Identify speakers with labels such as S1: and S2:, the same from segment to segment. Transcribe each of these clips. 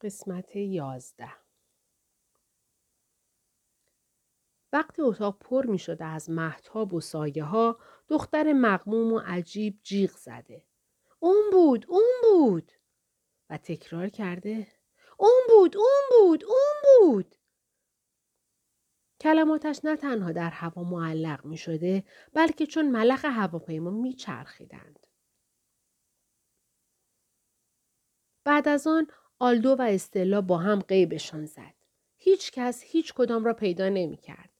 S1: قسمت یازده وقتی اتاق پر می شده از محتاب و سایه ها دختر مقموم و عجیب جیغ زده. اون بود اون بود و تکرار کرده اون بود اون بود اون بود کلماتش نه تنها در هوا معلق می شده بلکه چون ملخ هواپیما می چرخیدند. بعد از آن آلدو و استلا با هم قیبشان زد. هیچ کس هیچ کدام را پیدا نمی کرد.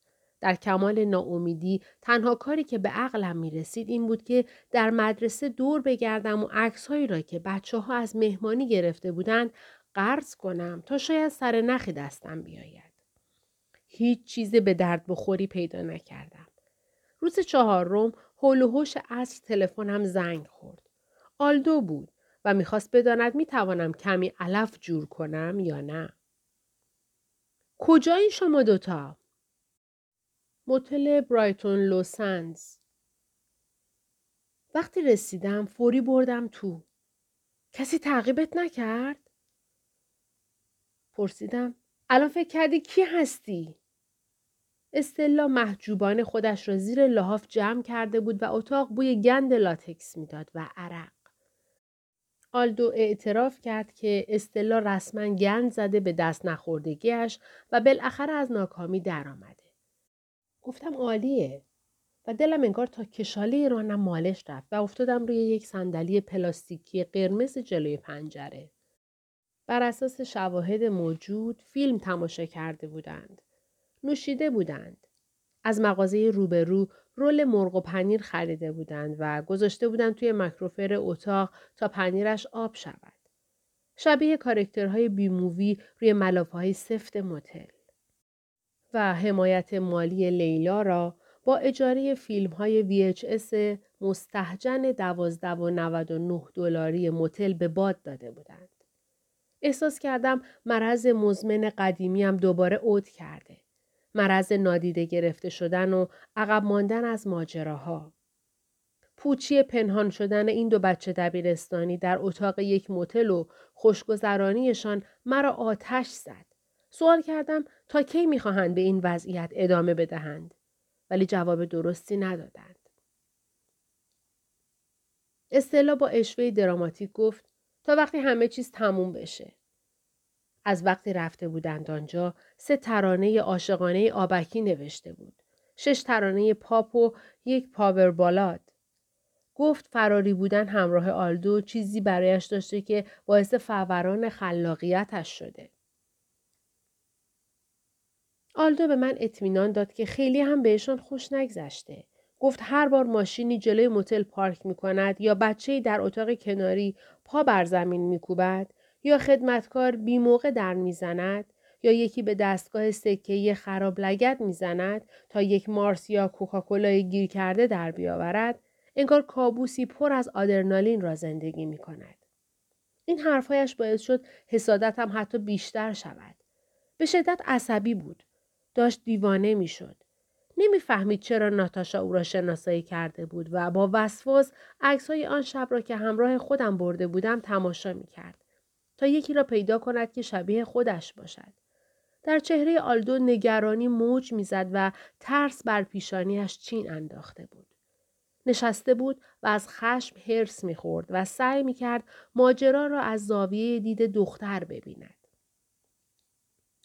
S1: در کمال ناامیدی تنها کاری که به عقلم می رسید این بود که در مدرسه دور بگردم و عکسهایی را که بچه ها از مهمانی گرفته بودند قرض کنم تا شاید سر نخی دستم بیاید. هیچ چیز به درد بخوری پیدا نکردم. روز چهارم هول و هوش اصر تلفنم زنگ خورد. آلدو بود و می‌خواست بداند می‌توانم کمی علف جور کنم یا نه. کجا این شما دوتا؟ موتل برایتون لوسنز. وقتی رسیدم فوری بردم تو. کسی تعقیبت نکرد؟ پرسیدم الان فکر کردی کی هستی؟ استلا محجوبان خودش را زیر لحاف جمع کرده بود و اتاق بوی گند لاتکس می‌داد و عرق. آلدو اعتراف کرد که استلا رسما گند زده به دست نخوردگیش و بالاخره از ناکامی درآمده. گفتم عالیه و دلم انگار تا کشاله رانم مالش رفت و افتادم روی یک صندلی پلاستیکی قرمز جلوی پنجره. بر اساس شواهد موجود فیلم تماشا کرده بودند. نوشیده بودند. از مغازه روبرو رول مرغ و پنیر خریده بودند و گذاشته بودند توی مکروفر اتاق تا پنیرش آب شود. شبیه کارکترهای بیمووی روی ملافه های سفت متل. و حمایت مالی لیلا را با اجاره فیلم های VHS مستحجن 1299 دلاری متل به باد داده بودند. احساس کردم مرض مزمن قدیمیم دوباره عود کرده. مرض نادیده گرفته شدن و عقب ماندن از ماجراها. پوچی پنهان شدن این دو بچه دبیرستانی در اتاق یک موتل و خوشگذرانیشان مرا آتش زد. سوال کردم تا کی می‌خواهند به این وضعیت ادامه بدهند ولی جواب درستی ندادند. استلا با اشوه دراماتیک گفت تا وقتی همه چیز تموم بشه. از وقتی رفته بودند آنجا سه ترانه عاشقانه آبکی نوشته بود. شش ترانه پاپ و یک power ballad. گفت فراری بودن همراه آلدو چیزی برایش داشته که باعث فوران خلاقیتش شده. آلدو به من اطمینان داد که خیلی هم بهشان خوش نگذشته. گفت هر بار ماشینی جلوی موتل پارک می کند یا بچه در اتاق کناری پا بر زمین می کوبد یا خدمتکار بی موقع در می‌زند یا یکی به دستگاه سکهی خراب لگت می‌زند تا یک مارس یا کوکاکولای گیر کرده در بیاورد انگار کابوسی پر از آدرنالین را زندگی می کند. این حرفهایش باعث شد حسادتم حتی بیشتر شود. به شدت عصبی بود. داشت دیوانه می‌شد. نمی‌فهمید چرا ناتاشا او را شناسایی کرده بود و با وسواس عکسهای آن شب را که همراه خودم برده بودم تماشا می کرد. تا یکی را پیدا کند که شبیه خودش باشد. در چهره آلدو نگرانی موج می‌زد و ترس بر پیشانیش چین انداخته بود. نشسته بود و از خشم هرس می‌خورد و سعی می‌کرد ماجرا را از زاویه دید دختر ببیند.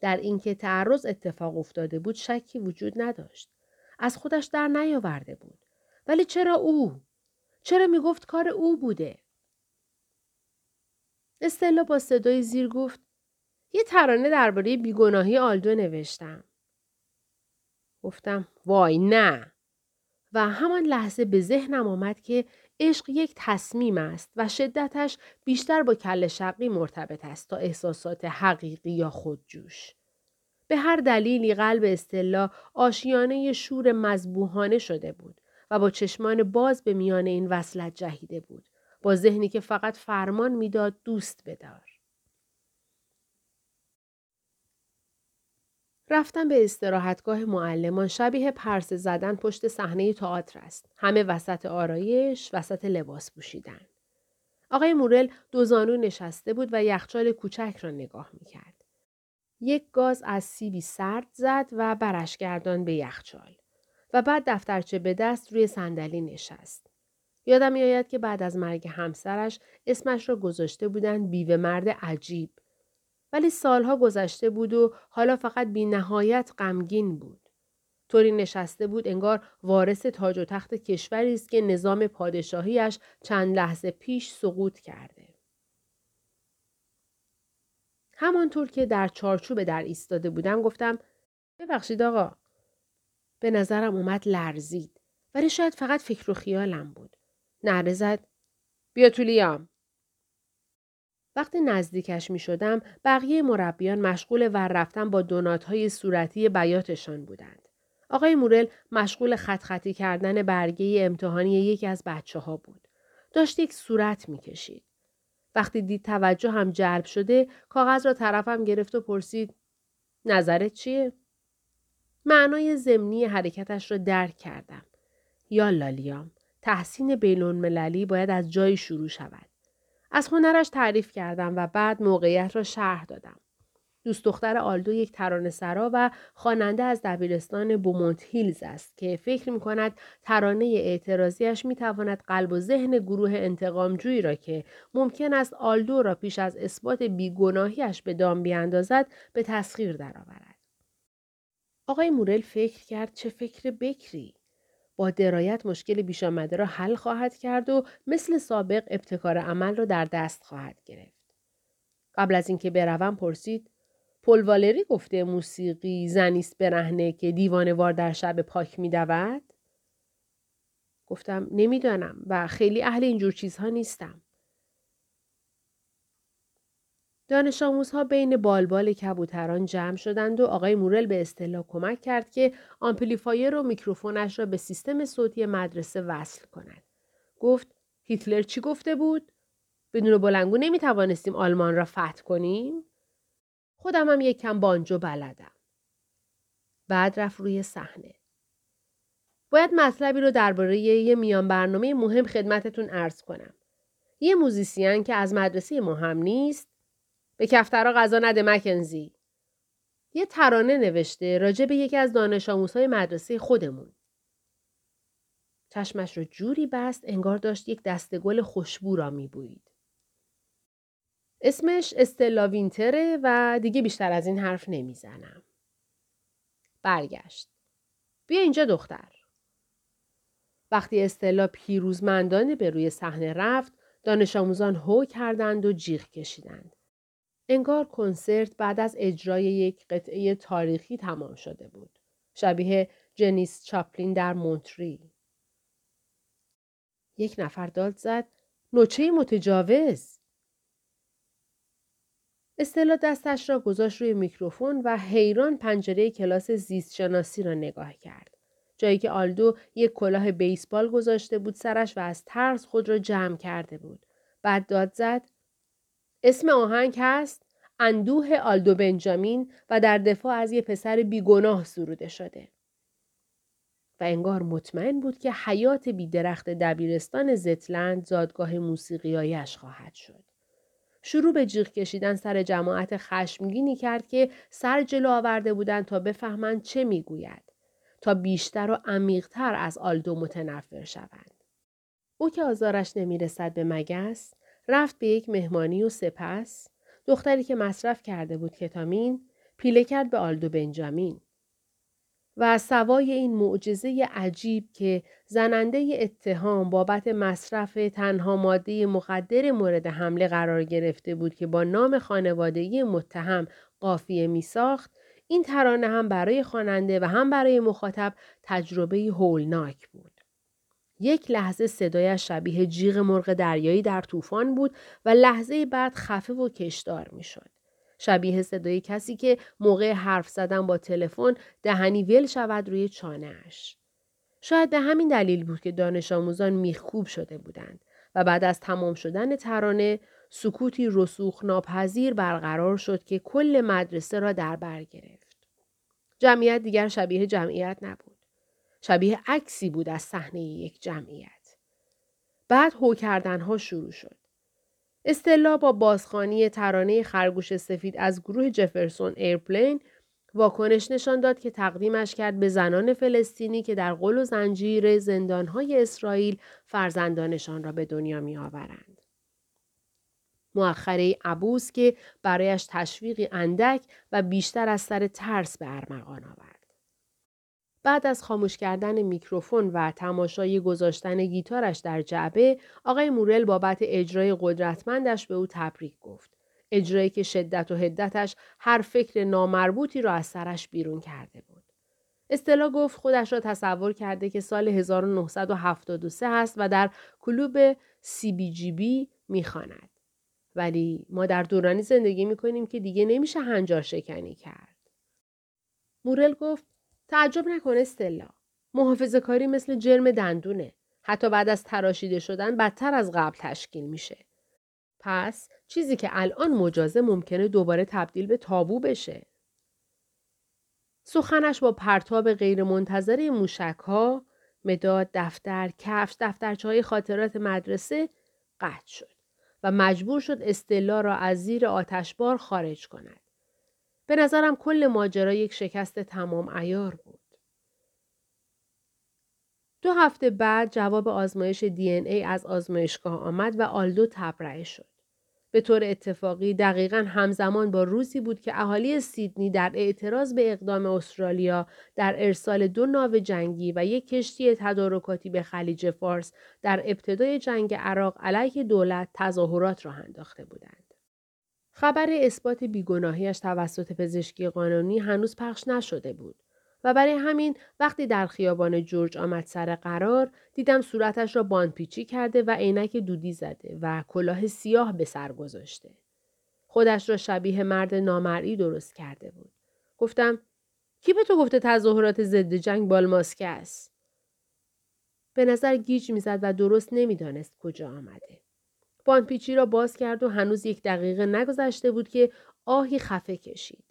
S1: در اینکه تعرض اتفاق افتاده بود شکی وجود نداشت. از خودش در نیاورده بود. ولی چرا او؟ چرا می‌گفت کار او بوده؟ استلا با صدای زیر گفت یه ترانه درباره بیگناهی آلدو نوشتم. گفتم وای نه. و همان لحظه به ذهنم آمد که عشق یک تصمیم است و شدتش بیشتر با کل شقی مرتبط است تا احساسات حقیقی یا خودجوش. به هر دلیلی قلب استلا آشیانه شور مذبوحانه شده بود و با چشمان باز به میان این وصلت جهیده بود. با ذهنی که فقط فرمان می‌داد دوست بدار. رفتن به استراحتگاه معلمان شبیه پرس زدن پشت صحنه تئاتر است. همه وسط آرایش، وسط لباس پوشیدن. آقای مورل دو زانو نشسته بود و یخچال کوچک را نگاه می‌کرد. یک گاز از سیبی سرد زد و برش گردان به یخچال و بعد دفترچه به دست روی صندلی نشست. یادم میآید که بعد از مرگ همسرش اسمش را گذاشته بودند بیوه مرد عجیب. ولی سالها گذشته بود و حالا فقط بی نهایت غمگین بود. طوری نشسته بود انگار وارث تاج و تخت کشوری است که نظام پادشاهیش چند لحظه پیش سقوط کرده. همانطور که در چارچوب در ایستاده بودم گفتم ببخشید آقا. به نظرم اومد لرزید. ولی شاید فقط فکر و خیالم بود. نهره زد. بیا تو لیام. وقتی نزدیکش می شدم بقیه مربیان مشغول ور رفتن با دونات های صورتی بیاتشان بودند. آقای مورل مشغول خط خطی کردن برگه امتحانی یکی از بچه ها بود. داشت یک صورت می کشید. وقتی دید توجه هم جلب شده کاغذ را طرفم گرفت و پرسید نظرت چیه؟ معنای زمینی حرکتش را درک کردم. یا لالیام تحسین بینون مللی باید از جایی شروع شود. از هنرش تعریف کردم و بعد موقعیت را شرح دادم. دوست دختر آلدو یک ترانه سرا و خواننده از دبیرستان بومونت هیلز است که فکر می کند ترانه اعتراضیش می تواند قلب و ذهن گروه انتقامجویی را که ممکن است آلدو را پیش از اثبات بیگناهیش به دام بیاندازد به تسخیر درآورد. آقای مورل فکر کرد چه فکر بکری. با درایت مشکل پیش آمده را حل خواهد کرد و مثل سابق ابتکار عمل را در دست خواهد گرفت. قبل از اینکه بروم پرسید پل والری گفته موسیقی زنیست برهنه که دیوانوار در شب پاک میدود؟ گفتم نمی‌دانم و خیلی اهل اینجور چیزها نیستم. دانش آموزها بین بال‌بال کبوتران جمع شدند و آقای مورل به اصطلاح کمک کرد که آمپلیفایر و میکروفونش را به سیستم صوتی مدرسه وصل کند. گفت هیتلر چی گفته بود؟ بدون بلندگو نمی توانستیم آلمان را فتح کنیم؟ خودم هم یک کم بانجو بلدم. بعد رفت روی صحنه. باید مطلبی رو درباره یه میان برنامه مهم خدمتتون عرض کنم. یه موزیسین که از مدرسه مهم نیست به کفترا غذا نده مکنزی. یه ترانه نوشته راجع به یکی از دانش آموزهای مدرسه خودمون. چشمش رو جوری بست انگار داشت یک دسته گل خوشبو را میبویید. اسمش استلا وینتره و دیگه بیشتر از این حرف نمی‌زنم. برگشت. بیا اینجا دختر. وقتی استلا پیروزمندانه به روی صحنه رفت، دانش آموزان هو کردند و جیغ کشیدند. انگار کنسرت بعد از اجرای یک قطعه تاریخی تمام شده بود. شبیه جنیس چاپلین در مونتری. یک نفر داد زد نوچه متجاوز. استلا دستش را گذاشت روی میکروفون و حیران پنجره کلاس زیست شناسی را نگاه کرد. جایی که آلدو یک کلاه بیسبال گذاشته بود سرش و از ترس خود را جمع کرده بود. بعد داد زد اسم آهنگ هست اندوه آلدو بنجامین و در دفاع از یه پسر بیگناه سروده شده. و انگار مطمئن بود که حیات بیدرخت دبیرستان زتلند زادگاه موسیقیایش خواهد شد. شروع به جیغ کشیدن سر جماعت خشمگینی کرد که سر جلو آورده بودند تا بفهمند چه می‌گوید تا بیشتر و عمیقتر از آلدو متنفر شوند. او که آزارش نمی‌رسد به مگس رفت به یک مهمانی و سپس دختری که مصرف کرده بود کتامین پیله کرد به آلدو بنجامین. و سوای این معجزه عجیب که زننده اتهام بابت مصرف تنها ماده مخدر مورد حمله قرار گرفته بود که با نام خانوادگی متهم قافیه می ساخت این ترانه هم برای خواننده و هم برای مخاطب تجربه هولناک بود. یک لحظه صدایش شبیه جیغ مرغ دریایی در طوفان بود و لحظه بعد خفه و کشدار می‌شد. شبیه صدای کسی که موقع حرف زدن با تلفن دهنی ول شود روی چانهاش. شاید به همین دلیل بود که دانش آموزان میخکوب شده بودند و بعد از تمام شدن ترانه سکوتی رسوخ ناپذیر برقرار شد که کل مدرسه را در بر گرفت. جمعیت دیگر شبیه جمعیت نبود. شبیه عکسی بود از صحنه یک جمعیت. بعد هو کردن ها شروع شد. استلا با بازخوانی ترانه خرگوش سفید از گروه جفرسون ایرپلین واکنش نشان داد که تقدیمش کرد به زنان فلسطینی که در غل و زنجیر زندانهای اسرائیل فرزندانشان را به دنیا می آورند. مؤخره عبوس که برایش تشویقی اندک و بیشتر از سر ترس به ارمغان آورد. بعد از خاموش کردن میکروفون و تماشای گذاشتن گیتارش در جعبه، آقای مورل بابت اجرای قدرتمندش به او تبریک گفت. اجرایی که شدت و هدتش هر فکر نامربوطی را از سرش بیرون کرده بود. استلا گفت خودش را تصور کرده که سال 1973 است و در کلوب سی بی جی بی می‌خواند. ولی ما در دورانی زندگی می کنیم که دیگه نمیشه هنجار شکنی کرد. مورل گفت تعجب نکن استلا. محافظه کاری مثل جرم دندونه. حتی بعد از تراشیده شدن بدتر از قبل تشکیل میشه. پس چیزی که الان مجازه ممکنه دوباره تبدیل به تابو بشه. سخنش با پرتاب غیرمنتظره موشک ها، مداد، دفتر، کفش، دفترچه های خاطرات مدرسه قطع شد و مجبور شد استلا را از زیر آتشبار خارج کند. به نظرم کل ماجرا یک شکست تمام ایار بود. دو هفته بعد جواب آزمایش دی ای از آزمایشگاه آمد و آلدو تبرئه شد. به طور اتفاقی دقیقا همزمان با روزی بود که اهالی سیدنی در اعتراض به اقدام استرالیا در ارسال دو ناو جنگی و یک کشتی تدارکاتی به خلیج فارس در ابتدای جنگ عراق علیه دولت تظاهرات را انداخته بودند. خبر اثبات بیگناهیش توسط پزشکی قانونی هنوز پخش نشده بود. و برای همین وقتی در خیابان جورج آمد سر قرار دیدم صورتش را باندپیچی کرده و عینک دودی زده و کلاه سیاه به سر گذاشته. خودش را شبیه مرد نامرئی درست کرده بود. گفتم کی به تو گفته تظاهرات ضد جنگ بالماسکه است؟ به نظر گیج می‌زد و درست نمی‌دانست کجا آمده. باندپیچی را باز کرد و هنوز یک دقیقه نگذشته بود که آهی خفه کشید.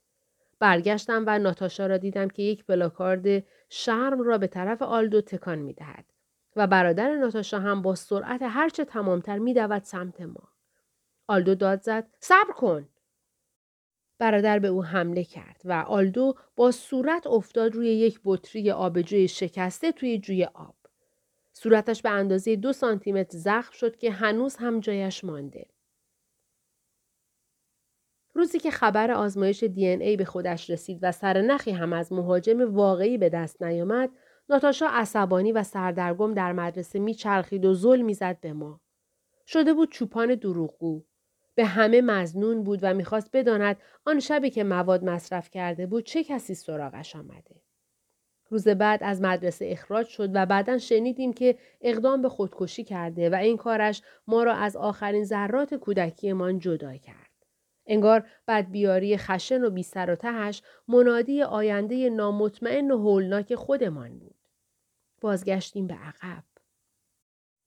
S1: برگشتم و ناتاشا را دیدم که یک پلاکارد شرم را به طرف آلدو تکان می دهد و برادر ناتاشا هم با سرعت هرچه تمامتر می دود سمت ما. آلدو داد زد صبر کن. برادر به او حمله کرد و آلدو با صورت افتاد روی یک بطری آبجوی شکسته توی جوی آب. صورتش به اندازه دو سانتیمتر زخم شد که هنوز هم جایش مانده. روزی که خبر آزمایش دی ای به خودش رسید و سرنخی هم از مهاجم واقعی به دست نیامد، ناتاشا عصبانی و سردرگم در مدرسه میچرخید و ظلم می‌زد به ما. شده بود چوپان دروغگو. به همه مزنون بود و می‌خواست بداند آن شبی که مواد مصرف کرده بود چه کسی سراغش آمده. روز بعد از مدرسه اخراج شد و بعدا شنیدیم که اقدام به خودکشی کرده و این کارش ما را از آخرین ذرات کودکیمان جدا کرد. انگار بدبیاری خشن و بی سر و تهش منادی آینده نامطمئن و هولناک خودمان بود. بازگشتیم به عقب.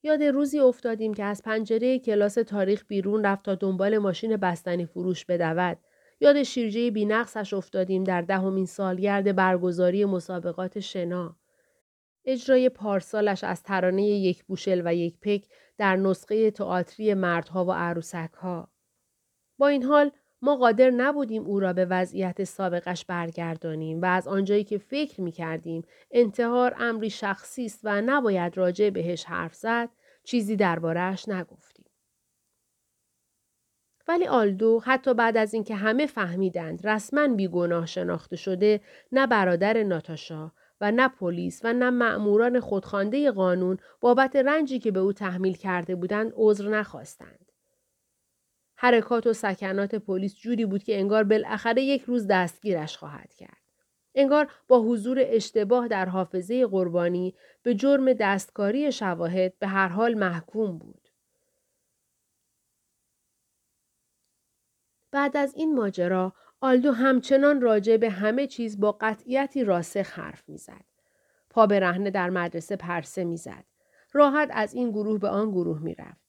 S1: یاد روزی افتادیم که از پنجره کلاس تاریخ بیرون رفت تا دنبال ماشین بستنی فروش بدود. یاد شیرجه بینقصش افتادیم در دهمین سالگرد برگزاری مسابقات شنا. اجرای پارسالش از ترانه یک بوشل و یک پک در نسخه تئاتری مردها و عروسکها. با این حال ما قادر نبودیم او را به وضعیت سابقش برگردانیم و از آنجایی که فکر می کردیم انتحار امری شخصی است و نباید راجع بهش حرف زد چیزی دربارهش نگفتیم. ولی آلدو حتی بعد از اینکه همه فهمیدند رسما بیگناه شناخته شده نه برادر ناتاشا و نه پلیس و نه مأموران خودخوانده قانون بابت رنجی که به او تحمیل کرده بودند عذر نخواستند. حرکات و سکنات پلیس جوری بود که انگار بالاخره یک روز دستگیرش خواهد کرد. انگار با حضور اشتباه در حافظه قربانی به جرم دستکاری شواهد به هر حال محکوم بود. بعد از این ماجرا آلدو همچنان راجع به همه چیز با قطعیتی راسخ حرف می‌زد. پا به رهنه در مدرسه پرسه می‌زد. راحت از این گروه به آن گروه می‌رفت.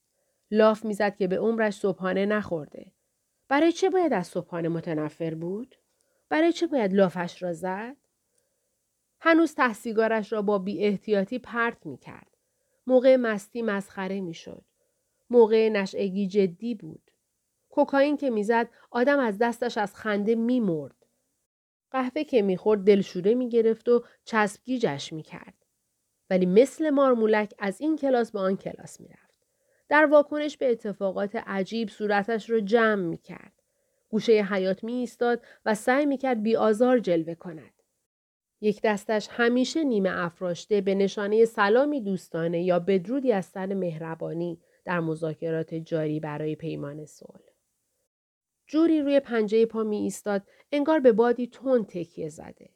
S1: لاف می‌زد که به عمرش صبحانه نخورده. برای چه باید از صبحانه متنفر بود؟ برای چه باید لافش را زد؟ هنوز تحصیگارش را با بی احتیاطی پرت می کرد. موقع مستی مسخره می شد. موقع نشعگی جدی بود. کوکائین که می‌زد آدم از دستش از خنده میمرد. قهوه که می‌خورد دلشوره می‌گرفت و چسبگیجش می‌کرد. ولی مثل مارمولک از این کلاس به آن کلاس می‌رفت. در واکنش به اتفاقات عجیب صورتش رو جمع می‌کرد. گوشه حیات می ایستاد و سعی می کرد بی آزار جلوه کند. یک دستش همیشه نیمه افراشته به نشانه سلامی دوستانه یا بدرودی از سر مهربانی در مذاکرات جاری برای پیمان صلح. جوری روی پنجه پا می ایستاد انگار به بادی تون تکیه زده.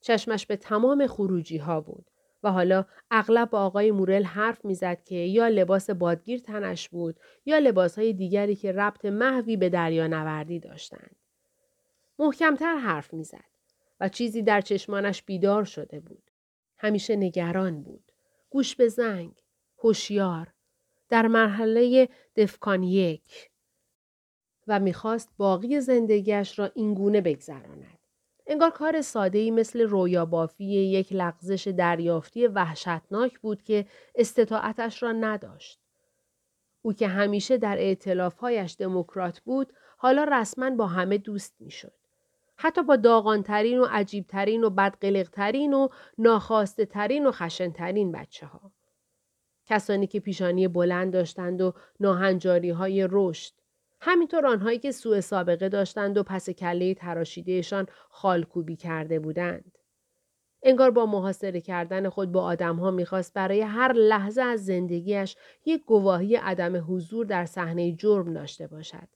S1: چشمش به تمام خروجی ها بود و حالا اغلب با آقای مورل حرف می‌زد که یا لباس بادگیر تنش بود یا لباس های دیگری که ربط محوی به دریا نوردی داشتند. محکمتر حرف می‌زد و چیزی در چشمانش بیدار شده بود. همیشه نگران بود. گوش به زنگ. هوشیار. در مرحله دفکان یک. و می‌خواست باقی زندگیش را اینگونه بگذراند. انگار کار ساده ای مثل رویا بافی یک لغزش دریافتی وحشتناک بود که استطاعتش را نداشت. او که همیشه در اعتلافهایش دموکرات بود حالا رسما با همه دوست می‌شد. حتی با داغانترین و عجیبترین و بدقلقترین و ناخواسته ترین و خشنترین بچه ها. کسانی که پیشانی بلند داشتند و ناهنجاری های رشد، همینطور آنهایی که سوء سابقه داشتند و پس کله تراشیدهشان خالکوبی کرده بودند. انگار با محاصره کردن خود با آدمها می‌خواست برای هر لحظه از زندگیش یک گواهی عدم حضور در صحنه جرم داشته باشد.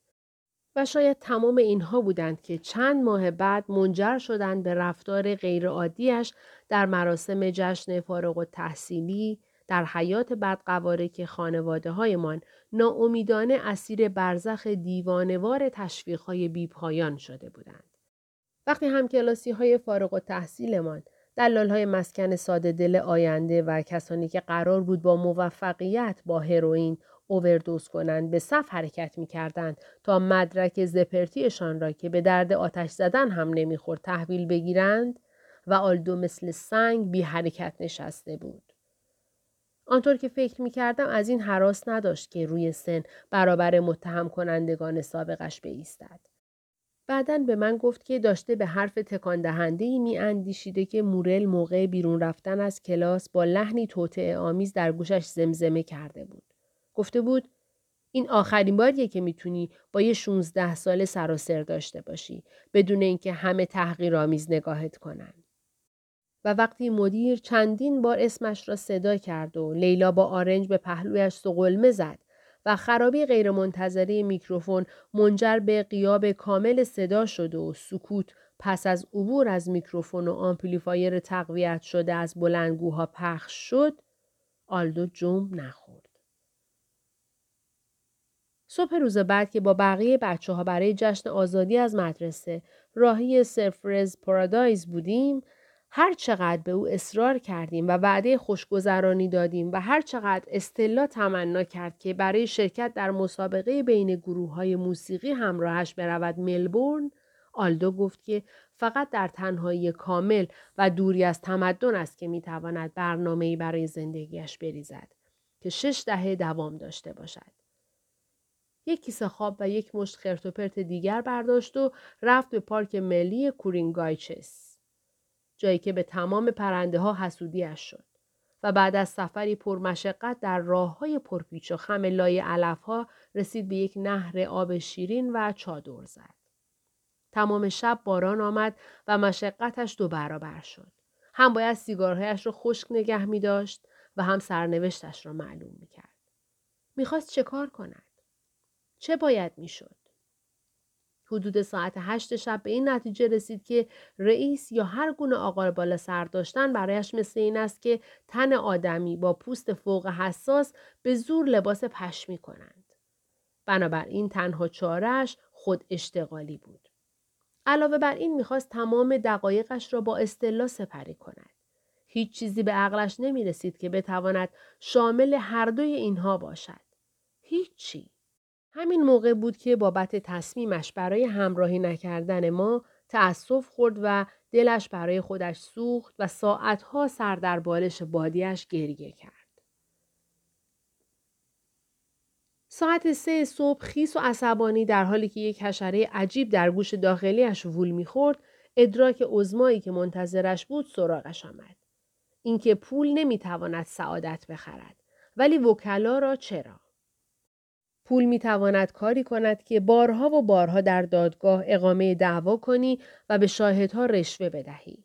S1: و شاید تمام اینها بودند که چند ماه بعد منجر شدند به رفتار غیرعادیش در مراسم جشن فارغ التحصیلی در حیات بدقواره که خانواده هایمان ناامیدانه اسیر برزخ دیوانوار تشویق های بیپایان شده بودند. وقتی هم کلاسی های فارغ و تحصیلمان دلال های مسکن ساده دل آینده و کسانی که قرار بود با موفقیت با هروئین اووردوز کنند به صف حرکت می کردند تا مدرک زپرتیشان را که به درد آتش زدن هم نمی‌خورد تحویل بگیرند و آلدو مثل سنگ بی حرکت نشسته بود. آنطور که فکر می کردم از این حراس نداشت که روی سن برابر متهم کنندگان سابقش بایستد. بعدا به من گفت که داشته به حرف تکان دهنده ای می اندیشیده که مورل موقع بیرون رفتن از کلاس با لحنی توطعه آمیز در گوشش زمزمه کرده بود. گفته بود این آخرین باریه که می‌تونی با یه 16 ساله سر داشته باشی بدون اینکه همه تحقیرآمیز نگاهت کنن. و وقتی مدیر چندین بار اسمش را صدا کرد و لیلا با آرنج به پهلویش سقلمه زد و خرابی غیرمنتظره میکروفون منجر به غیاب کامل صدا شد و سکوت پس از عبور از میکروفون و آمپلیفایر تقویت شده از بلندگوها پخش شد آلدو جم نخورد. صبح روز بعد که با بقیه بچه ها برای جشن آزادی از مدرسه راهی سرفرز پارادایز بودیم هر چقدر به او اصرار کردیم و وعده خوشگذرانی دادیم و هر چقدر استلا تمنا کرد که برای شرکت در مسابقه بین گروه های موسیقی همراهش برود ملبورن آلدو گفت که فقط در تنهایی کامل و دوری از تمدن است که می‌تواند برنامه‌ای برای زندگیش بریزد که شش دهه دوام داشته باشد. یک کیسه خواب و یک مشت خرتوپرت دیگر برداشت و رفت به پارک ملی کورینگایچس. جایی که به تمام پرنده ها حسودیش شد و بعد از سفری پرمشقت در راه های پرپیچ و خم لای علف ها رسید به یک نهر آب شیرین و چادر زد. تمام شب باران آمد و مشقتش دو برابر شد. هم باید سیگارهایش را خشک نگه می داشت و هم سرنوشتش را معلوم می کرد. می‌خواست چه کار کند؟ چه باید می‌شد؟ حدود ساعت هشت شب به این نتیجه رسید که رئیس یا هر گونه آقا بالا سر داشتن برایش مثل این است که تن آدمی با پوست فوق حساس به زور لباس پشمی کنند. بنابراین تنها چارش خود اشتغالی بود. علاوه بر این می‌خواست تمام دقایقش را با استلا سپری کند. هیچ چیزی به عقلش نمی رسید که بتواند شامل هر دوی اینها باشد. هیچی. همین موقع بود که بابت تصمیمش برای همراهی نکردن ما تأسف خورد و دلش برای خودش سوخت و ساعتها سر در بالش بادیش گریه کرد. ساعت سه صبح خیس و عصبانی در حالی که یک حشره عجیب در گوش داخلیش وول می‌خورد ادراک عزمایی که منتظرش بود سراغش آمد. اینکه پول نمی‌تواند سعادت بخرد. ولی وکلا را چرا؟ پول می تواند کاری کند که بارها و بارها در دادگاه اقامه دعوا کنی و به شاهدها رشوه بدهی.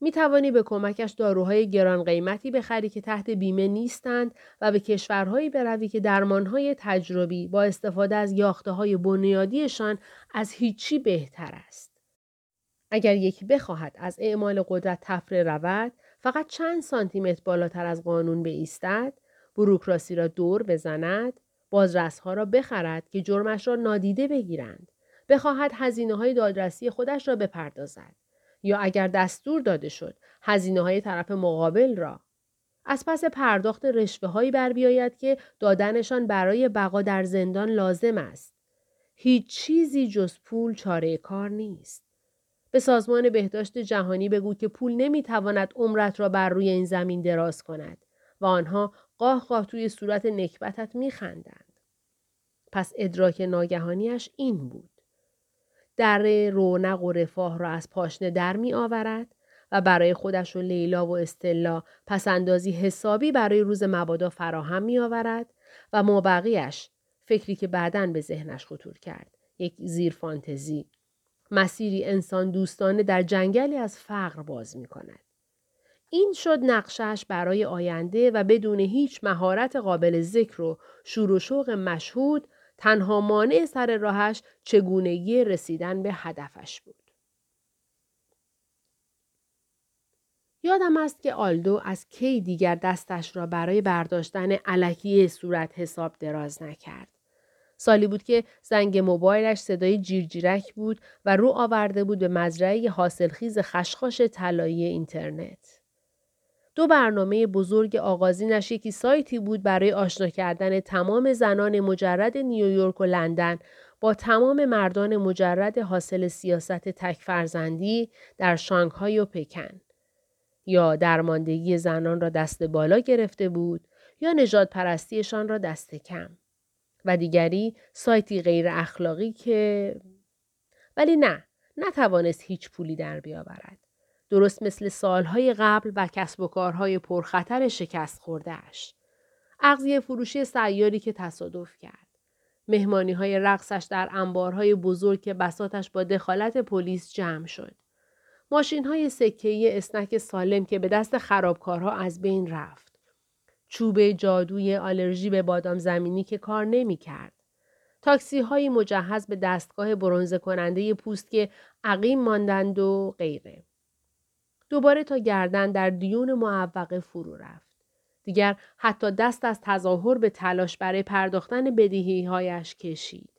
S1: می توانی به کمکش داروهای گران قیمتی بخری که تحت بیمه نیستند و به کشورهایی بروی که درمانهای تجربی با استفاده از یاخته های بنیادیشان از هیچی بهتر است. اگر یکی بخواهد از اعمال قدرت تفره رود، فقط چند سانتیمتر بالاتر از قانون بایستد، بروکراسی را دور بزند، بازرسها را بخرد که جرمش را نادیده بگیرند، بخواهد هزینه های دادرسی خودش را بپردازد. یا اگر دستور داده شد هزینه های طرف مقابل را از پس پرداخت رشوه هایی بر بیاید که دادنشان برای بقا در زندان لازم است. هیچ چیزی جز پول چاره کار نیست. به سازمان بهداشت جهانی بگو که پول نمی‌تواند عمرت را بر روی این زمین دراز کند و آنها قاه قاه توی صورت نکبتت میخندند. پس ادراک ناگهانیش این بود. در رونق و رفاه را از پاشنه در می آورد و برای خودش و لیلا و استلا پسندازی حسابی برای روز مبادا فراهم می آورد و مابقیش فکری که بعدا به ذهنش خطور کرد یک زیر فانتزی مسیری انسان دوستانه در جنگلی از فقر باز می کند. این شد نقشش برای آینده و بدون هیچ مهارت قابل ذکر و شور و شوق مشهود تنها مانع سر راهش چگونگی رسیدن به هدفش بود. یادم است که آلدو از کی دیگر دستش را برای برداشتن علکیه صورت حساب دراز نکرد. سالی بود که زنگ موبایلش صدای جیرجیرک بود و رو آورده بود به مزرعه حاصلخیز خشخاش طلایی اینترنت. دو برنامه بزرگ آغازینش یکی سایتی بود برای آشنا کردن تمام زنان مجرد نیویورک و لندن با تمام مردان مجرد حاصل سیاست تک فرزندی در شانگهای و پکن. یا درماندگی زنان را دست بالا گرفته بود یا نجات پرستیشان را دست کم. و دیگری سایتی غیر اخلاقی که ولی نه نتوانست هیچ پولی در بیاورد. درست مثل سالهای قبل و کسب و کارهای پرخطر شکست خوردهش. اغذیه فروشی سیاری که تصادف کرد. مهمانی های رقصش در انبارهای بزرگ که بساتش با دخالت پلیس جمع شد. ماشین های سکهی اسنک سالم که به دست خرابکارها از بین رفت. چوب جادوی آلرژی به بادام زمینی که کار نمی کرد. تاکسی های مجهز به دستگاه برونزه کننده پوست که عقیم ماندند و غیره. دوباره تا گردن در دیون معوقه فرو رفت. دیگر حتی دست از تظاهر به تلاش برای پرداختن بدیهی هایش کشید.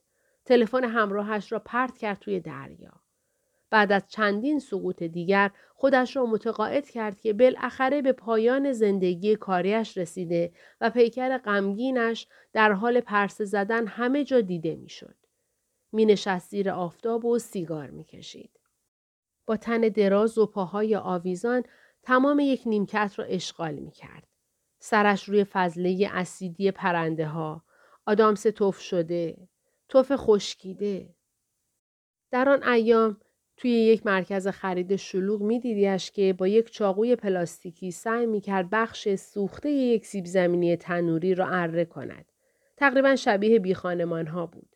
S1: تلفن همراهش را پرت کرد توی دریا. بعد از چندین سقوط دیگر خودش را متقاعد کرد که بالاخره به پایان زندگی کاریش رسیده و پیکر غمگینش در حال پرسه زدن همه جا دیده می‌شد. می نشست زیر آفتاب و سیگار می کشید. با تن دراز و پاهای آویزان تمام یک نیمکت را اشغال می کرد. سرش روی فضله اسیدی پرنده ها، آدامس توف شده، توف خشکیده. در آن ایام توی یک مرکز خرید شلوغ می دیدیش که با یک چاقوی پلاستیکی سعی می کرد بخش سوخته یک سیب زمینی تنوری را اره کند. تقریبا شبیه بی ها بود.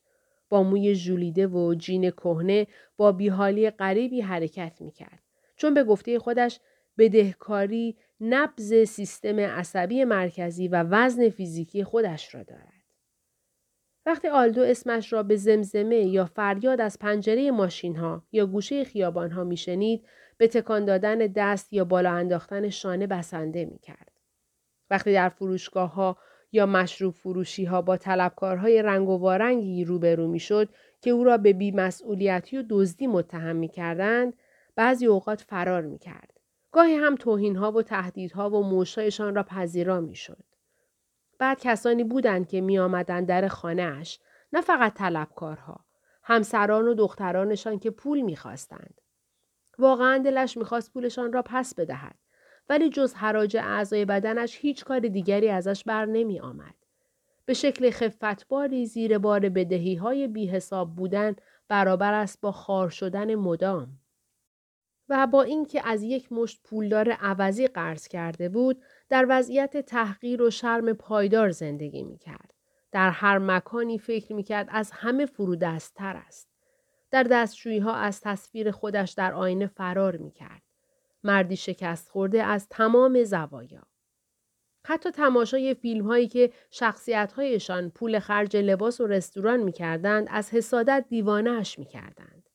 S1: با موی ژولیده و جین کهنه با بیحالی غریبی حرکت می‌کرد چون به گفته خودش بدهکاری نبز سیستم عصبی مرکزی و وزن فیزیکی خودش را دارد. وقتی آلدو اسمش را به زمزمه یا فریاد از پنجره ماشین ها یا گوشه خیابان ها میشنید به تکان دادن دست یا بالا انداختن شانه بسنده می کرد. وقتی در فروشگاه ها یا مشروب فروشی ها با طلبکارهای رنگ و وارنگی روبرو می شد که او را به بیمسئولیتی و دزدی متهم می کردند، بعضی اوقات فرار می کرد. گاهی هم توهین ها و تهدیدها و موشایشان را پذیرا می شد. بعد کسانی بودند که می آمدن در خانهاش نه فقط طلبکارها همسران و دخترانشان که پول می‌خواستند واقعا دلش می‌خواست پولشان را پس بدهد ولی جز حراج اعضای بدنش هیچ کار دیگری ازش بر نمی آمد. به شکل خفتباری زیر بار بدهی های بی حساب بودن برابر است با خار شدن مدام. و با اینکه از یک مشت پولدار عوضی قرض کرده بود در وضعیت تحقیر و شرم پایدار زندگی می کرد. در هر مکانی فکر می کرد از همه فرودستتر است. در دستشویی ها از تصویر خودش در آینه فرار می کرد. مردی شکست خورده از تمام زوایا. حتی تماشای فیلم هایی که شخصیت هایشان پول خرج لباس و رستوران می کردند از حسادت دیوانهش می کردند.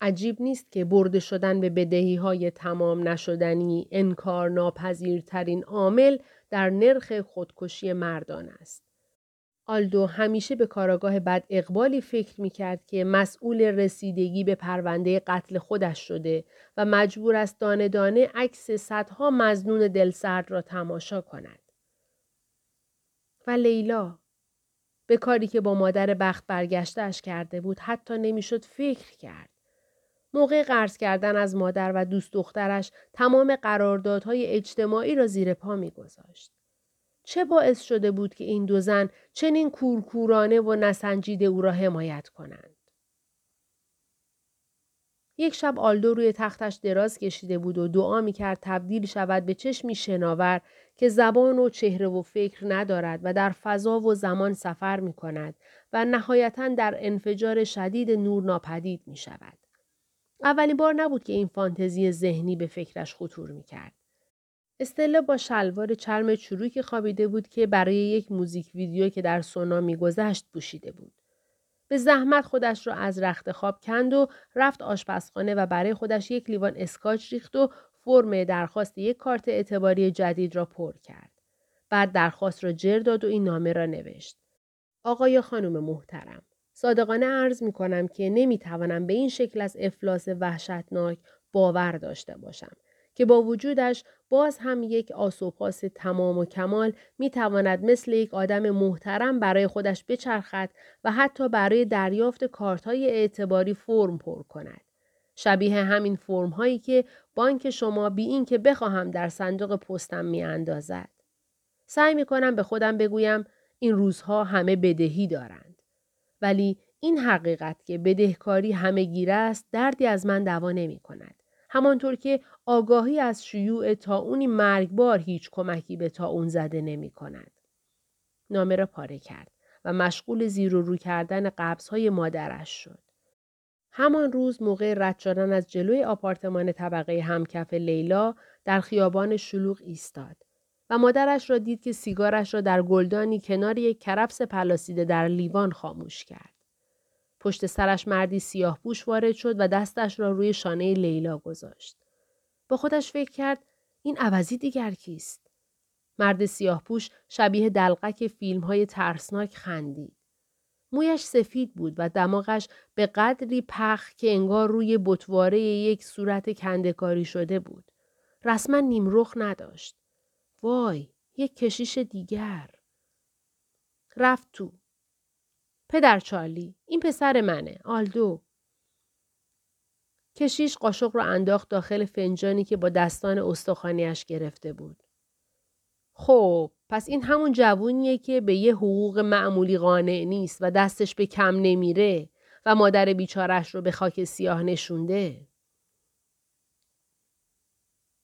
S1: عجیب نیست که برده شدن به بدهی های تمام نشدنی انکار ناپذیرترین عامل در نرخ خودکشی مردان است. آلدو همیشه به کاراگاه بد اقبالی فکر می کرد که مسئول رسیدگی به پرونده قتل خودش شده و مجبور است دانه دانه عکس صدها مزنون دلسرد را تماشا کند. و لیلا به کاری که با مادر بخت برگشتش کرده بود حتی نمی‌شد فکر کرد. موقع قرض کردن از مادر و دوست دخترش تمام قراردادهای اجتماعی را زیر پا میگذاشت. چه باعث شده بود که این دو زن چنین کورکورانه و نسنجیده او را حمایت کنند؟ یک شب آلدو روی تختش دراز کشیده بود و دعا می کرد تبدیل شود به چشمی شناور که زبان و چهره و فکر ندارد و در فضا و زمان سفر می کند و نهایتا در انفجار شدید نور ناپدید می شود. اولین بار نبود که این فانتزی ذهنی به فکرش خطور می کرد. استلا با شلوار چرم چروک خوابیده بود که برای یک موزیک ویدیو که در سونا میگذشت پوشیده بود. به زحمت خودش را از رخت خواب کند و رفت آشپزخانه و برای خودش یک لیوان اسکاچ ریخت و فرم درخواست یک کارت اعتباری جدید را پر کرد. بعد درخواست را جر داد و این نامه را نوشت. آقای خانم محترم، صادقانه عرض می کنم که نمی توانم به این شکل از افلاس وحشتناک باور داشته باشم که با وجودش باز هم یک آسوپاس تمام و کمال می تواند مثل یک آدم محترم برای خودش بچرخد و حتی برای دریافت کارتهای اعتباری فرم پر کند. شبیه همین فرم هایی که بانک شما بی این که بخواهم در صندوق پستم می اندازد. سعی می کنم به خودم بگویم این روزها همه بدهی دارند. ولی این حقیقت که بدهکاری همه گیره است دردی از من دوا نمی کند. همانطور که آگاهی از شیوع اونی مرگبار هیچ کمکی به اون زده نمی کند. نامه را پاره کرد و مشغول زیر و رو کردن های مادرش شد. همان روز موقع رد شدن از جلوی آپارتمان طبقه همکف لیلا در خیابان شلوغ ایستاد و مادرش را دید که سیگارش را در گلدانی کنار یک کرفس پلاسیده در لیوان خاموش کرد. پشت سرش مردی سیاه پوش وارد شد و دستش را روی شانه لیلا گذاشت. با خودش فکر کرد این عوضی دیگر کیست؟ مرد سیاه پوش شبیه دلقک فیلم های ترسناک خندید. مویش سفید بود و دماغش به قدری پخ که انگار روی بطواره یک صورت کندکاری شده بود. رسما نیمرخ نداشت. وای، یک کشیش دیگر. رفت تو. پدر چارلی این پسر منه آلدو کشیش قاشق رو انداخت داخل فنجانی که با دستان استخوانیش گرفته بود خب پس این همون جوونیه که به یه حقوق معمولی قانع نیست و دستش به کم نمیره و مادر بیچارش رو به خاک سیاه نشونده.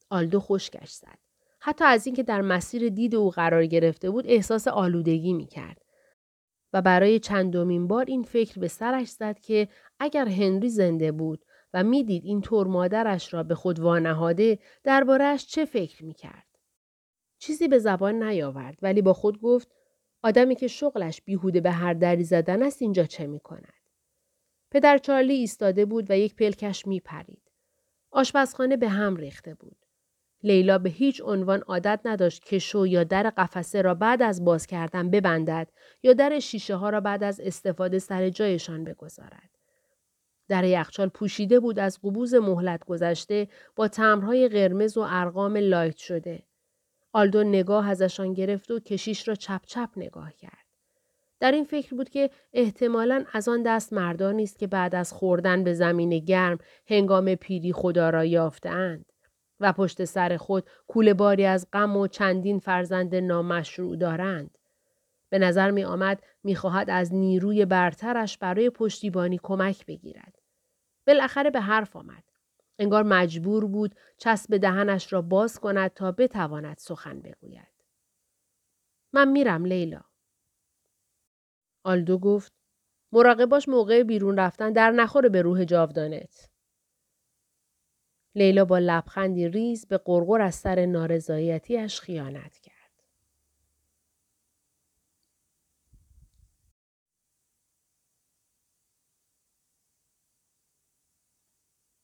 S1: آلدو خوشگش زد. حتی از اینکه در مسیر دید او قرار گرفته بود احساس آلودگی می کرد. و برای چندمین بار این فکر به سرش زد که اگر هنری زنده بود و می‌دید این طور مادرش را به خود وانهاده دربارهش چه فکر می‌کرد. چیزی به زبان نیاورد ولی با خود گفت آدمی که شغلش بیهوده به هر دری زدن است اینجا چه می کند؟ پدر چارلی ایستاده بود و یک پلکش می پرید. آشپزخانه به هم ریخته بود. لیلا به هیچ عنوان عادت نداشت که شو یا در قفسه را بعد از باز کردن ببندد یا در شیشه ها را بعد از استفاده سر جایشان بگذارد. در یخچال پوشیده بود از قبوض مهلت گذشته با تمبرهای قرمز و ارقام highlight شده. آلدو نگاه ازشان گرفت و کشیش را چپ چپ نگاه کرد. در این فکر بود که احتمالا از آن دست مردانی است که بعد از خوردن به زمین گرم هنگام پیری خدا را یافتهاند. و پشت سر خود کول باری از غم و چندین فرزند نامشروع دارند. به نظر می آمد می خواهد از نیروی برترش برای پشتیبانی کمک بگیرد. بالاخره به حرف آمد. انگار مجبور بود چسب دهنش را باز کند تا بتواند سخن بگوید. من میرم لیلا. آلدو گفت مراقب باش موقع بیرون رفتن در نخوره به روح جاودانت. لیلا با لبخندی ریز به قرقر از سر نارضایتیش خیانت کرد.